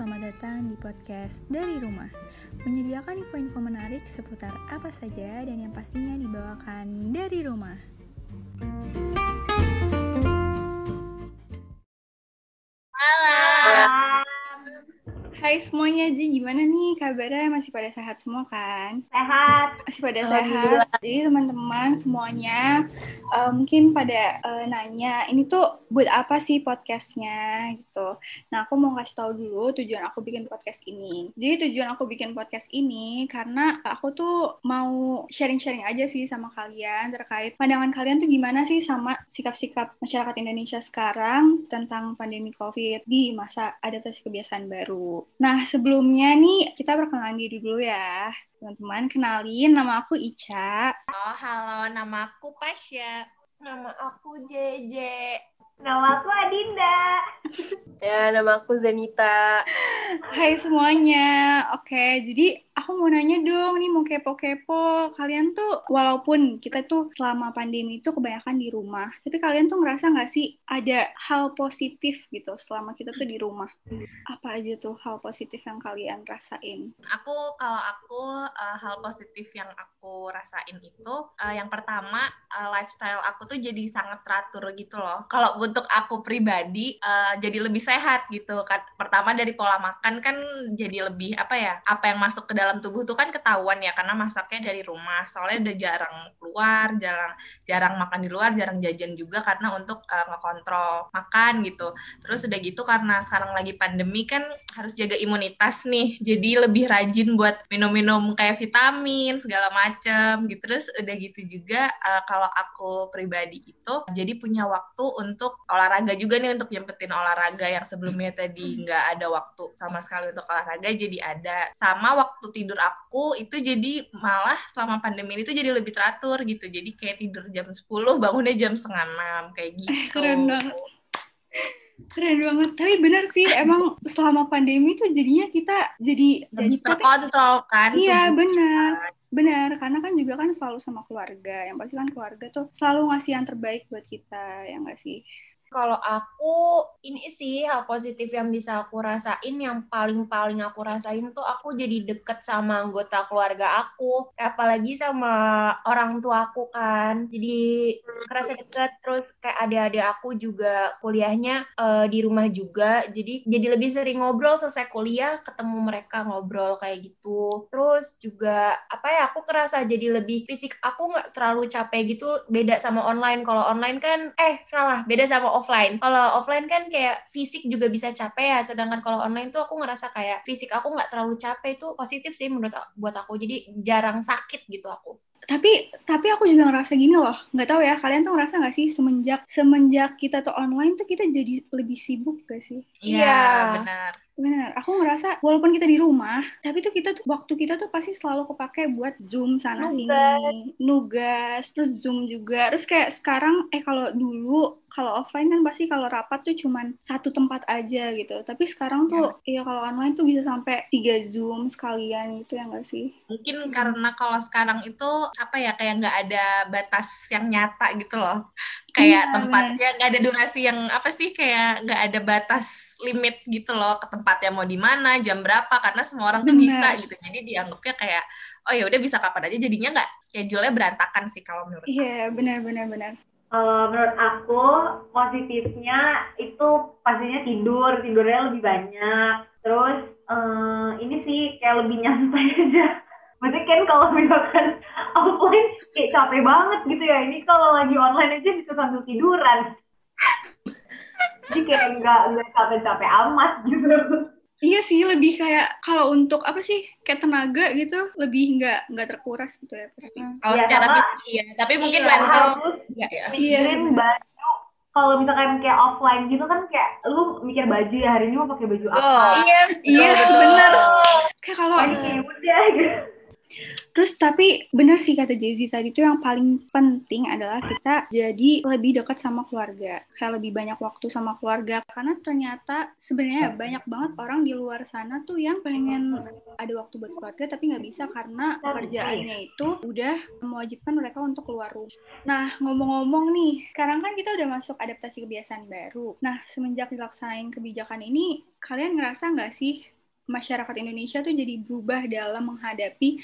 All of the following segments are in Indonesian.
selamat datang di podcast Dari Rumah. Menyediakan info-info menarik seputar apa saja dan yang pastinya dibawakan dari rumah Hai semuanya, jadi gimana nih kabarnya? Masih pada sehat semua kan? Sehat. Masih pada sehat. Jadi teman-teman semuanya uh, mungkin pada uh, nanya, ini tuh buat apa sih podcastnya gitu. Nah aku mau kasih tahu dulu tujuan aku bikin podcast ini. Jadi tujuan aku bikin podcast ini karena aku tuh mau sharing-sharing aja sih sama kalian terkait pandangan kalian tuh gimana sih sama sikap-sikap masyarakat Indonesia sekarang tentang pandemi COVID di masa adaptasi kebiasaan baru. Nah, sebelumnya nih kita perkenalan diri dulu ya. Teman-teman, kenalin nama aku Ica. Oh, halo, nama aku Pasya. Nama aku JJ. Nama aku Adinda. ya, nama aku Zenita. Hai semuanya. Oke, jadi aku mau nanya dong, nih mau kepo-kepo. Kalian tuh, walaupun kita tuh selama pandemi itu kebanyakan di rumah, tapi kalian tuh ngerasa nggak sih ada hal positif gitu selama kita tuh di rumah? Apa aja tuh hal positif yang kalian rasain? Aku, kalau aku, uh, hal positif yang aku rasain itu, uh, yang pertama, uh, lifestyle aku tuh jadi sangat teratur gitu loh. Kalau untuk aku pribadi, uh, jadi lebih sehat gitu. Pertama dari pola makan kan jadi lebih, apa ya, apa yang masuk ke dalam tubuh tuh kan ketahuan ya karena masaknya dari rumah. Soalnya udah jarang keluar jarang jarang makan di luar jarang jajan juga karena untuk uh, ngekontrol makan gitu. Terus udah gitu karena sekarang lagi pandemi kan harus jaga imunitas nih. Jadi lebih rajin buat minum-minum kayak vitamin segala macam gitu. Terus udah gitu juga uh, kalau aku pribadi itu jadi punya waktu untuk olahraga juga nih untuk nyempetin olahraga yang sebelumnya tadi nggak ada waktu sama sekali untuk olahraga jadi ada. Sama waktu tidur aku itu jadi malah selama pandemi itu jadi lebih teratur gitu. Jadi kayak tidur jam 10 bangunnya jam setengah enam kayak gitu. keren banget. Keren banget. Tapi bener sih emang selama pandemi tuh jadinya kita jadi lebih jadi terkontrol kan iya benar kita. benar karena kan juga kan selalu sama keluarga. Yang pasti kan keluarga tuh selalu ngasih yang terbaik buat kita ya nggak sih Kalau aku ini sih hal positif yang bisa aku rasain yang paling-paling aku rasain tuh aku jadi deket sama anggota keluarga aku, apalagi sama orang tua aku kan. Jadi kerasa deket terus kayak adik-adik aku juga kuliahnya eh, di rumah juga. Jadi jadi lebih sering ngobrol selesai kuliah ketemu mereka ngobrol kayak gitu. Terus juga apa ya aku kerasa jadi lebih fisik aku nggak terlalu capek gitu beda sama online. Kalau online kan eh salah beda sama offline. Kalau offline kan kayak fisik juga bisa capek ya, sedangkan kalau online tuh aku ngerasa kayak fisik aku nggak terlalu capek itu positif sih menurut buat aku. Jadi jarang sakit gitu aku. tapi tapi aku juga ngerasa gini loh nggak tahu ya kalian tuh ngerasa nggak sih semenjak semenjak kita tuh online tuh kita jadi lebih sibuk gak sih iya Iya. benar Benar, aku ngerasa walaupun kita di rumah, tapi tuh kita tuh waktu kita tuh pasti selalu kepake buat zoom sana Nugas. sini, nugas, terus zoom juga. Terus kayak sekarang eh kalau dulu kalau offline kan pasti kalau rapat tuh cuman satu tempat aja gitu. Tapi sekarang tuh iya kalau online tuh bisa sampai tiga zoom sekalian gitu ya nggak sih? mungkin karena kalau sekarang itu apa ya kayak nggak ada batas yang nyata gitu loh kayak Iya, tempatnya nggak ada durasi yang apa sih kayak nggak ada batas limit gitu loh ke tempatnya mau di mana jam berapa karena semua orang tuh Benar. bisa gitu jadi dianggapnya kayak oh ya udah bisa kapan aja jadinya nggak schedule-nya berantakan sih kalau menurut. Iya benar benar benar. Kalau menurut aku positifnya itu pastinya tidur, tidurnya lebih banyak. Terus eh, ini sih kayak lebih nyantai aja. Maksudnya kan kalau misalkan offline kayak capek banget gitu ya. Ini kalau lagi online aja bisa sambil tiduran. Jadi kayak nggak nggak capek-capek amat gitu. Iya sih lebih kayak kalau untuk apa sih kayak tenaga gitu lebih nggak nggak terkuras gitu ya pasti. kalau Iya, secara fisik iya tapi mungkin Iya, mental Harus enggak ya mikirin baju. Kalau misalkan kayak offline gitu kan kayak lu mikir baju ya hari ini mau pakai baju apa. Oh, Iya, Iya betul. benar. Kayak kalau kayak udah gitu. Terus tapi benar sih kata Jay tadi tuh yang paling penting adalah kita jadi lebih dekat sama keluarga, kayak lebih banyak waktu sama keluarga karena ternyata sebenarnya banyak banget orang di luar sana tuh yang pengen ada waktu buat keluarga tapi nggak bisa karena pekerjaannya itu udah mewajibkan mereka untuk keluar rumah. Nah ngomong-ngomong nih, sekarang kan kita udah masuk adaptasi kebiasaan baru. Nah semenjak dilaksanain kebijakan ini, kalian ngerasa nggak sih masyarakat Indonesia tuh jadi berubah dalam menghadapi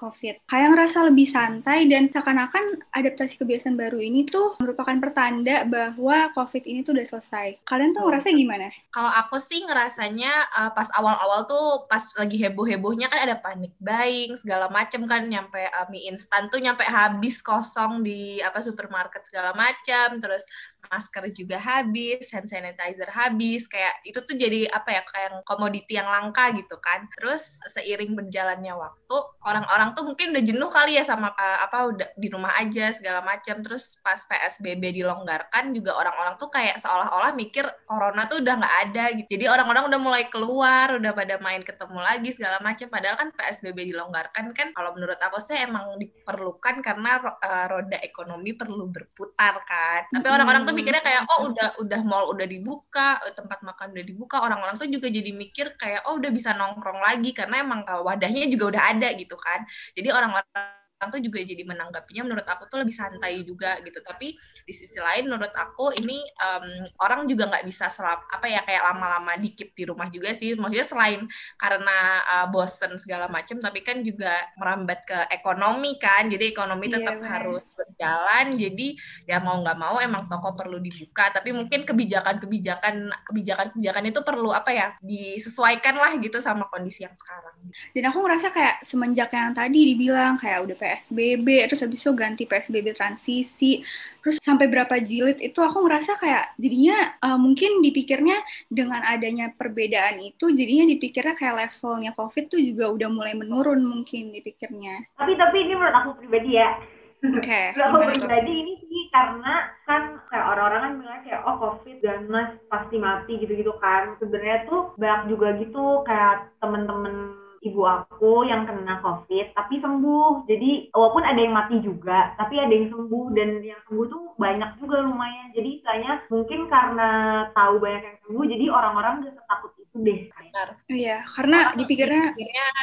COVID. Kayak ngerasa lebih santai dan seakan-akan adaptasi kebiasaan baru ini tuh merupakan pertanda bahwa COVID ini tuh udah selesai. Kalian tuh ngerasa gimana? Kalau aku sih ngerasanya uh, pas awal-awal tuh pas lagi heboh-hebohnya kan ada panik buying segala macem kan nyampe uh, mie instan tuh nyampe habis kosong di apa supermarket segala macam terus masker juga habis, hand sanitizer habis, kayak itu tuh jadi apa ya kayak komoditi yang langka gitu kan. Terus seiring berjalannya waktu, orang-orang orang tuh mungkin udah jenuh kali ya sama uh, apa udah di rumah aja segala macam terus pas PSBB dilonggarkan juga orang-orang tuh kayak seolah-olah mikir corona tuh udah nggak ada gitu. Jadi orang-orang udah mulai keluar udah pada main ketemu lagi segala macam padahal kan PSBB dilonggarkan kan kalau menurut aku sih emang diperlukan karena uh, roda ekonomi perlu berputar kan. Tapi orang-orang tuh mikirnya kayak oh udah udah mall udah dibuka tempat makan udah dibuka. Orang-orang tuh juga jadi mikir kayak oh udah bisa nongkrong lagi. Karena emang wadahnya juga udah ada gitu kan jadi orang-orang tuh juga jadi menanggapinya. Menurut aku tuh lebih santai juga gitu. Tapi di sisi lain menurut aku ini um, orang juga nggak bisa selap apa ya kayak lama-lama dikip di rumah juga sih. Maksudnya selain karena uh, bosen segala macam tapi kan juga merambat ke ekonomi kan. Jadi ekonomi iya, tetap yeah, harus berjalan. Jadi ya mau nggak mau emang toko perlu dibuka. Tapi mungkin kebijakan-kebijakan kebijakan-kebijakan itu perlu apa ya disesuaikan lah gitu sama kondisi yang sekarang dan aku ngerasa kayak semenjak yang tadi dibilang kayak udah PSBB, terus habis itu ganti PSBB transisi, terus sampai berapa jilid itu aku ngerasa kayak jadinya uh, mungkin dipikirnya dengan adanya perbedaan itu jadinya dipikirnya kayak levelnya COVID tuh juga udah mulai menurun mungkin dipikirnya. Tapi tapi ini menurut aku pribadi ya. Oke. Okay, aku pribadi ini sih karena kan kayak orang-orang kan bilang kayak oh covid ganas pasti mati gitu-gitu kan. Sebenarnya tuh banyak juga gitu kayak temen-temen ibu aku yang kena covid tapi sembuh jadi walaupun ada yang mati juga tapi ada yang sembuh dan yang sembuh tuh banyak juga lumayan jadi istilahnya mungkin karena tahu banyak yang sembuh jadi orang-orang udah takut itu deh Benar. Iya, karena dipikirnya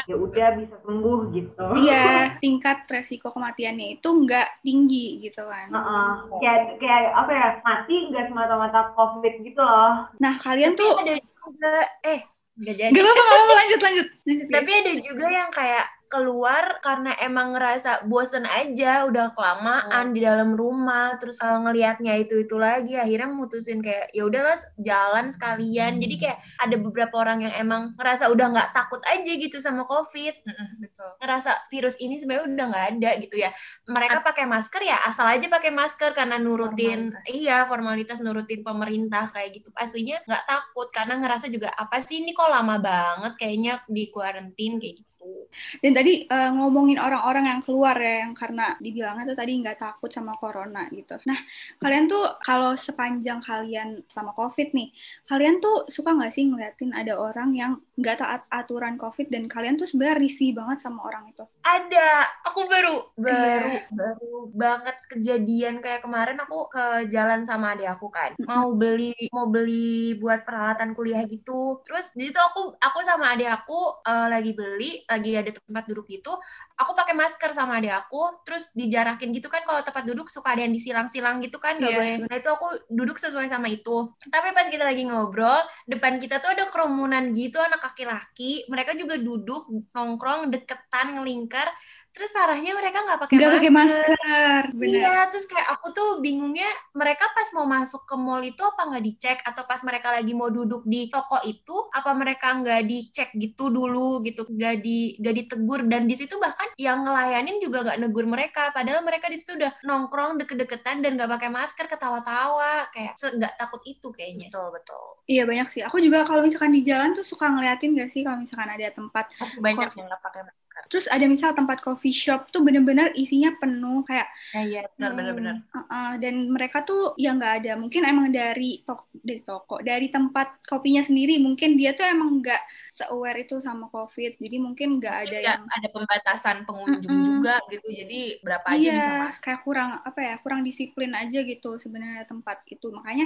ya udah bisa sembuh gitu. Iya, tingkat resiko kematiannya itu nggak tinggi gitu kan. Uh -uh. Kayak kayak apa ya mati nggak semata-mata covid gitu loh. Nah kalian tuh ada juga eh Gak jadi. Gak apa-apa, lanjut, lanjut. lanjut Tapi ada juga yang kayak keluar karena emang ngerasa bosen aja udah kelamaan oh. di dalam rumah terus uh, ngelihatnya itu itu lagi akhirnya mutusin kayak ya udahlah jalan sekalian. Jadi kayak ada beberapa orang yang emang ngerasa udah nggak takut aja gitu sama covid. Betul. Ngerasa virus ini sebenarnya udah nggak ada gitu ya. Mereka pakai masker ya asal aja pakai masker karena nurutin formalitas. iya formalitas nurutin pemerintah kayak gitu. Aslinya nggak takut karena ngerasa juga apa sih ini kok lama banget kayaknya di kuarantin? Kayak gitu. Dan tadi uh, ngomongin orang-orang yang keluar ya, yang karena dibilangnya tuh tadi nggak takut sama corona gitu. Nah, kalian tuh kalau sepanjang kalian sama COVID nih, kalian tuh suka nggak sih ngeliatin ada orang yang nggak taat aturan COVID dan kalian tuh sebenarnya risih banget sama orang itu? Ada, aku baru baru yeah. baru banget kejadian kayak kemarin aku ke jalan sama adik aku kan, mau beli mau beli buat peralatan kuliah gitu. Terus jadi tuh aku aku sama adik aku uh, lagi beli lagi ada tempat duduk gitu aku pakai masker sama adik aku terus dijarakin gitu kan kalau tempat duduk suka ada yang disilang-silang gitu kan nggak yeah. boleh. Nah itu aku duduk sesuai sama itu. Tapi pas kita lagi ngobrol depan kita tuh ada kerumunan gitu anak laki-laki. Mereka juga duduk nongkrong deketan ngelingkar terus parahnya mereka nggak pakai masker. pakai masker. bener. iya terus kayak aku tuh bingungnya mereka pas mau masuk ke mall itu apa nggak dicek? Atau pas mereka lagi mau duduk di toko itu apa mereka nggak dicek gitu dulu gitu? Nggak di nggak ditegur. Dan di situ bahkan yang ngelayanin juga nggak negur mereka. Padahal mereka di situ udah nongkrong deket-deketan dan nggak pakai masker ketawa-tawa. Kayak nggak takut itu kayaknya. Betul betul. Iya banyak sih. Aku juga kalau misalkan di jalan tuh suka ngeliatin gak sih kalau misalkan ada tempat masih banyak yang nggak pakai masker. Terus ada misal tempat coffee shop tuh bener-bener isinya penuh kayak Ya, iya, benar, benar, benar. uh-uh, dan mereka tuh ya nggak ada mungkin emang dari toko dari toko dari tempat kopinya sendiri mungkin dia tuh emang nggak se-aware itu sama covid jadi mungkin nggak ada Mungkin yang ada pembatasan pengunjung Mm-mm. juga gitu, jadi berapa aja iya bisa masuk. kayak kurang apa ya kurang disiplin aja gitu sebenarnya tempat itu makanya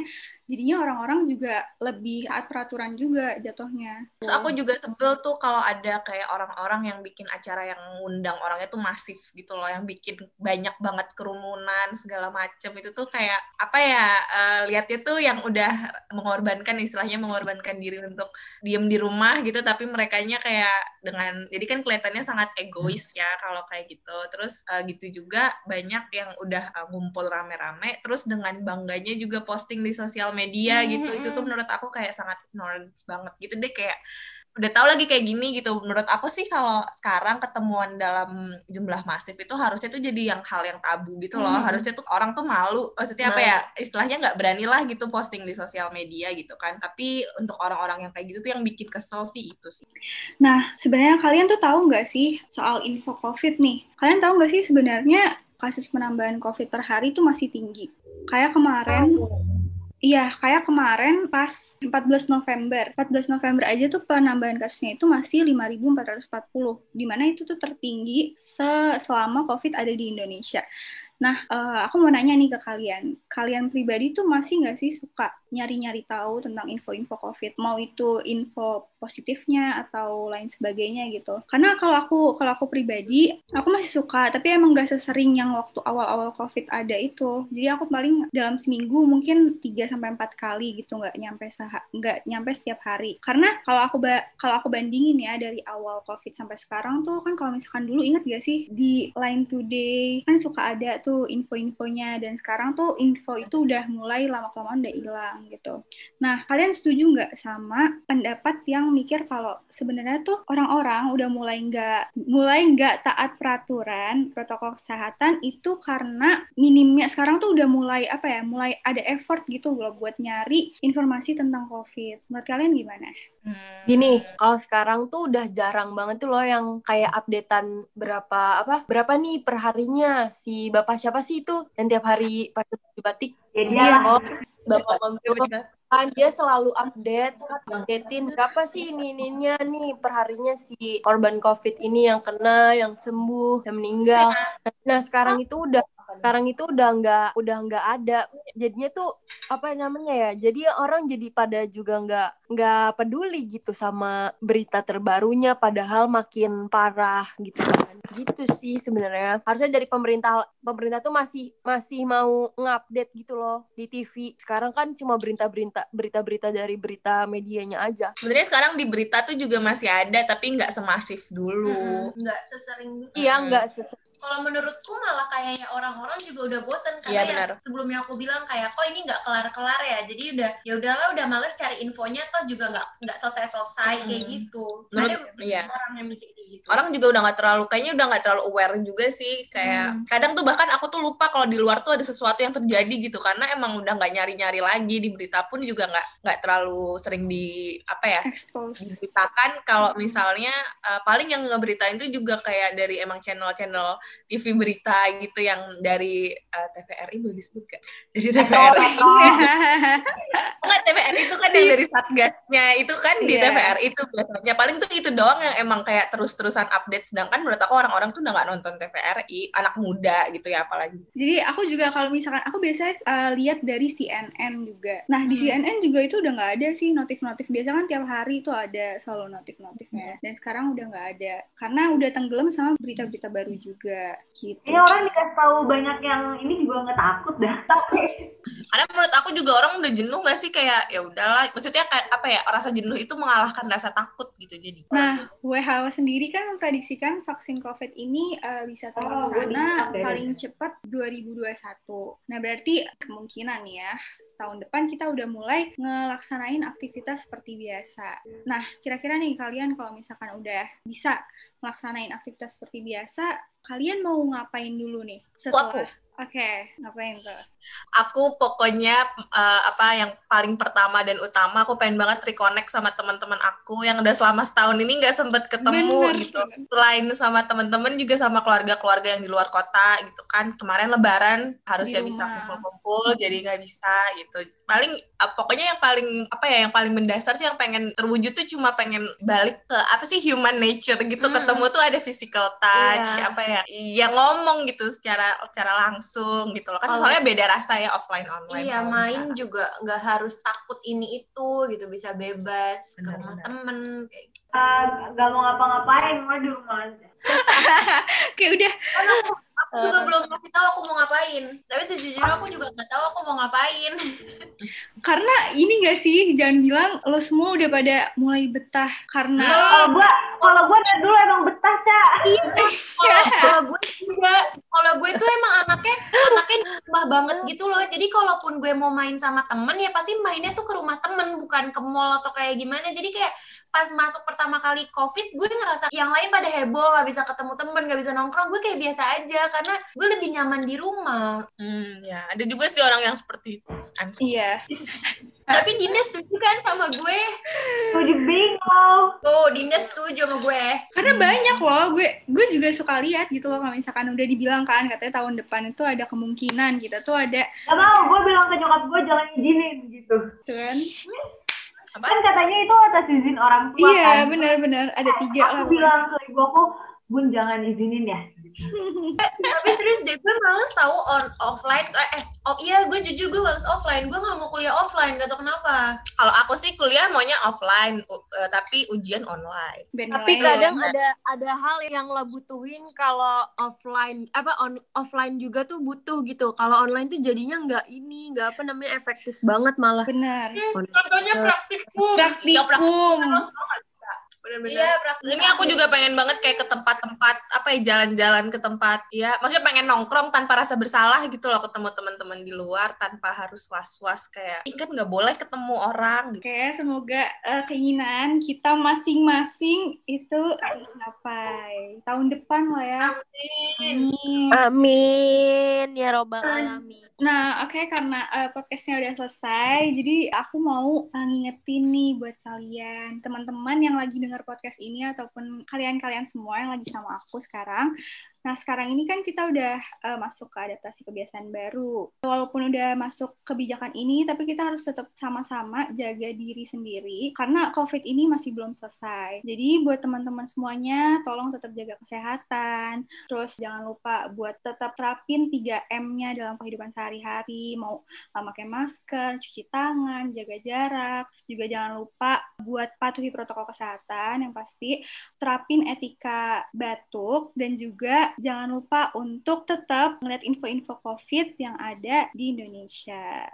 jadinya orang-orang juga lebih taat peraturan juga jatuhnya Terus aku juga sebel tuh kalau ada kayak orang-orang yang bikin acara yang ngundang orangnya tuh masif gitu loh, yang bikin banyak banget kerumunan segala macem. Itu tuh kayak apa ya eh, lihatnya tuh yang udah mengorbankan istilahnya mengorbankan diri untuk diem di rumah gitu, tapi merekanya kayak dengan jadi kan kelihatannya sangat egois ya kalau kayak gitu. Terus eh, gitu juga banyak yang udah eh, ngumpul rame-rame, terus dengan bangganya juga posting di sosial media gitu, itu tuh menurut aku kayak sangat ignorance banget gitu deh kayak udah tahu lagi kayak gini gitu. Menurut aku sih kalau sekarang ketemuan dalam jumlah masif itu harusnya tuh jadi yang hal yang tabu gitu loh. Hmm. harusnya tuh orang tuh malu. Maksudnya apa ya istilahnya nggak berani lah gitu posting di sosial media gitu kan. Tapi untuk orang-orang yang kayak gitu tuh yang bikin kesel sih itu sih. Nah, sebenarnya kalian tuh tahu nggak sih soal info COVID nih? Kalian tahu nggak sih sebenarnya kasus penambahan COVID per hari itu masih tinggi? Kayak kemarin, iya, kayak kemarin pas 14 November. 14 November aja tuh penambahan kasusnya itu masih 5.440. Di mana itu tuh tertinggi se- selama COVID ada di Indonesia. Nah, eh, aku mau nanya nih ke kalian. Kalian pribadi tuh masih nggak sih suka nyari-nyari tahu tentang info-info COVID? Mau itu info positifnya atau lain sebagainya gitu. Karena kalau aku kalau aku pribadi, aku masih suka, tapi emang nggak sesering yang waktu awal-awal COVID ada itu. Jadi aku paling dalam seminggu mungkin 3 sampai 4 kali gitu nggak nyampe nggak nyampe setiap hari. Karena kalau aku kalau aku bandingin ya dari awal COVID sampai sekarang tuh kan kalau misalkan dulu ingat gak sih di Line Today kan suka ada tuh info-infonya dan sekarang tuh info itu udah mulai lama-kelamaan udah hilang gitu. Nah, kalian setuju nggak sama pendapat yang mikir kalau sebenarnya tuh orang-orang udah mulai nggak mulai nggak taat peraturan protokol kesehatan itu karena minimnya sekarang tuh udah mulai apa ya mulai ada effort gitu loh buat nyari informasi tentang COVID. Menurut kalian gimana? Hmm. Gini, kalau sekarang tuh udah jarang banget tuh loh yang kayak updatean berapa apa berapa nih perharinya si bapak siapa sih itu yang tiap hari pakai baju batik. Ya dia Iya, lah. oh, bapak Menteri kan dia selalu update, updatein berapa sih ini ininya nih perharinya si korban covid ini yang kena, yang sembuh, yang meninggal. Nah sekarang itu udah sekarang itu udah nggak udah nggak ada. Jadinya tuh apa namanya ya jadi orang jadi pada juga nggak nggak peduli gitu sama berita terbarunya padahal makin parah gitu kan. Gitu sih sebenarnya. Harusnya dari pemerintah pemerintah tuh masih masih mau ngupdate gitu loh di TV sekarang kan cuma berita-berita berita-berita dari berita medianya aja. Sebenarnya sekarang di berita tuh juga masih ada tapi nggak semasif dulu. Nggak sesering Hmm. iya nggak sesering. Kalau menurutku malah kayaknya orang-orang juga udah bosen karena ya benar. sebelumnya aku bilang kayak kok ini nggak kelar-kelar ya jadi udah ya udahlah udah males cari infonya toh juga nggak nggak selesai-selesai kayak Hmm. gitu Menurut- ada iya. orang yang mikir kayak gitu orang juga udah nggak terlalu kayaknya udah nggak terlalu aware juga sih kayak kadang tuh bahkan aku tuh lupa kalau di luar tuh ada sesuatu yang terjadi gitu karena emang udah nggak nyari-nyari lagi di berita pun juga nggak nggak terlalu sering di apa ya diberitakan kalau misalnya uh, paling yang ngeberitain itu juga kayak dari emang channel-channel TV berita gitu yang dari uh, TVRI boleh disebut gak? Dari TVRI. Enggak, TVRI itu kan yang dari Satgasnya itu kan di Iya. TVRI itu biasanya. Paling tuh itu doang yang emang kayak terus-terusan update. Sedangkan menurut aku orang-orang tuh udah nggak nonton TVRI, anak muda gitu ya apalagi. Jadi aku juga kalau misalkan aku biasanya uh, lihat dari CNN juga. Nah di Hmm. CNN juga itu udah nggak ada sih notif-notif. Biasa kan tiap hari itu ada selalu notif-notifnya. Dan sekarang udah nggak ada karena udah tenggelam sama berita-berita baru juga gitu. Ini orang dikasih tahu banyak yang ini juga nggak takut dah. Karena menurut aku juga orang udah jenuh gak sih kayak ya udahlah. Maksudnya kayak apa ya rasa jenuh itu mengalahkan rasa takut gitu jadi. Nah, WHO sendiri kan memprediksikan vaksin COVID ini uh, bisa Oh, terlaksana ingat deh. paling cepat 2021. Nah, berarti kemungkinan ya tahun depan kita udah mulai ngelaksanain aktivitas seperti biasa. Nah, kira-kira nih kalian kalau misalkan udah bisa ngelaksanain aktivitas seperti biasa, kalian mau ngapain dulu nih setelah Aku. Oke, ngapain tuh? Aku pokoknya uh, apa yang paling pertama dan utama aku pengen banget reconnect sama teman-teman aku yang udah selama setahun ini nggak sempet ketemu Bener. gitu. Selain sama teman-teman juga sama keluarga-keluarga yang di luar kota gitu kan. Kemarin Lebaran harusnya bisa kumpul-kumpul jadi nggak bisa gitu. Paling uh, pokoknya yang paling apa ya yang paling mendasar sih yang pengen terwujud tuh cuma pengen balik ke apa sih human nature gitu. Hmm. Ketemu tuh ada physical touch Iya. apa ya? Yang ngomong gitu secara secara langsung gitu loh. Kan soalnya beda rasa ya offline online Iya, main juga nggak harus takut ini itu gitu, bisa bebas ke rumah temen kayak gitu. Eh, nggak mau ngapa-ngapain mau di rumah aja Kayak udah Aku juga belum kasih tahu aku mau ngapain. Tapi sejujurnya aku juga nggak tahu aku mau ngapain. karena ini gak sih jangan bilang lo semua udah pada mulai betah karena kalau gua kalau gua dari dulu emang betah cak Iya, kalau kalau gue juga, kalau gue tuh emang anaknya anaknya rumah banget gitu loh. Jadi kalaupun gue mau main sama temen ya pasti mainnya tuh ke rumah temen bukan ke mall atau kayak gimana. Jadi kayak pas masuk pertama kali covid gue ngerasa yang lain pada heboh gak bisa ketemu temen gak bisa nongkrong gue kayak biasa aja karena gue lebih nyaman di rumah. Hmm, ya. Ada juga sih orang yang seperti itu. Iya. Tapi Dinda setuju kan sama gue? Tujuh bingung. Tuh Dinda setuju sama gue. Karena banyak loh gue gue juga suka lihat gitu loh kalau misalkan udah dibilang kan katanya tahun depan itu ada kemungkinan kita tuh ada gak mau gua bilang ke nyokap gua jangan izinin gitu. Gitu kan? Kan katanya itu atas izin orang tua iya kan. benar-benar. Ada tiga lah aku bilang ke ibu aku bun jangan izinin ya tapi terus deh gue males tahu on offline eh oh iya gue jujur gue males offline gue nggak mau kuliah offline gak tau kenapa Kalau aku sih kuliah maunya offline, u- eh, tapi ujian online. Tapi lain. kadang ada ada hal yang lo butuhin kalau offline apa on offline juga tuh butuh gitu. Kalau online tuh jadinya nggak ini nggak apa namanya efektif banget malah. benar contohnya praktikum Ya, praktikum Bener-bener. iya Ini aku juga pengen banget kayak ke tempat-tempat apa ya jalan-jalan ke tempat ya, maksudnya pengen nongkrong tanpa rasa bersalah gitu loh ketemu teman-teman di luar tanpa harus was-was kayak ih kan nggak boleh ketemu orang gitu. Oke, semoga eh, keinginan kita masing-masing itu tercapai tahun depan lah ya. Amin. Amin ya robbal alamin. Nah, oke karena eh, podcastnya udah selesai, jadi aku mau eh, ngingetin nih buat kalian, teman-teman yang lagi dengar podcast ini ataupun kalian-kalian semua yang lagi sama aku sekarang. Nah, sekarang ini kan kita udah eh, masuk ke adaptasi kebiasaan baru. Walaupun udah masuk kebijakan ini, tapi kita harus tetap sama-sama jaga diri sendiri karena COVID ini masih belum selesai. Jadi buat teman-teman semuanya, tolong tetap jaga kesehatan. Terus jangan lupa buat tetap terapin 3M-nya dalam kehidupan sehari-hari. Mau uh, pakai masker, cuci tangan, jaga jarak. Terus juga jangan lupa buat patuhi protokol kesehatan yang pasti terapin etika batuk dan juga jangan lupa untuk tetap ngeliat info-info COVID yang ada di Indonesia.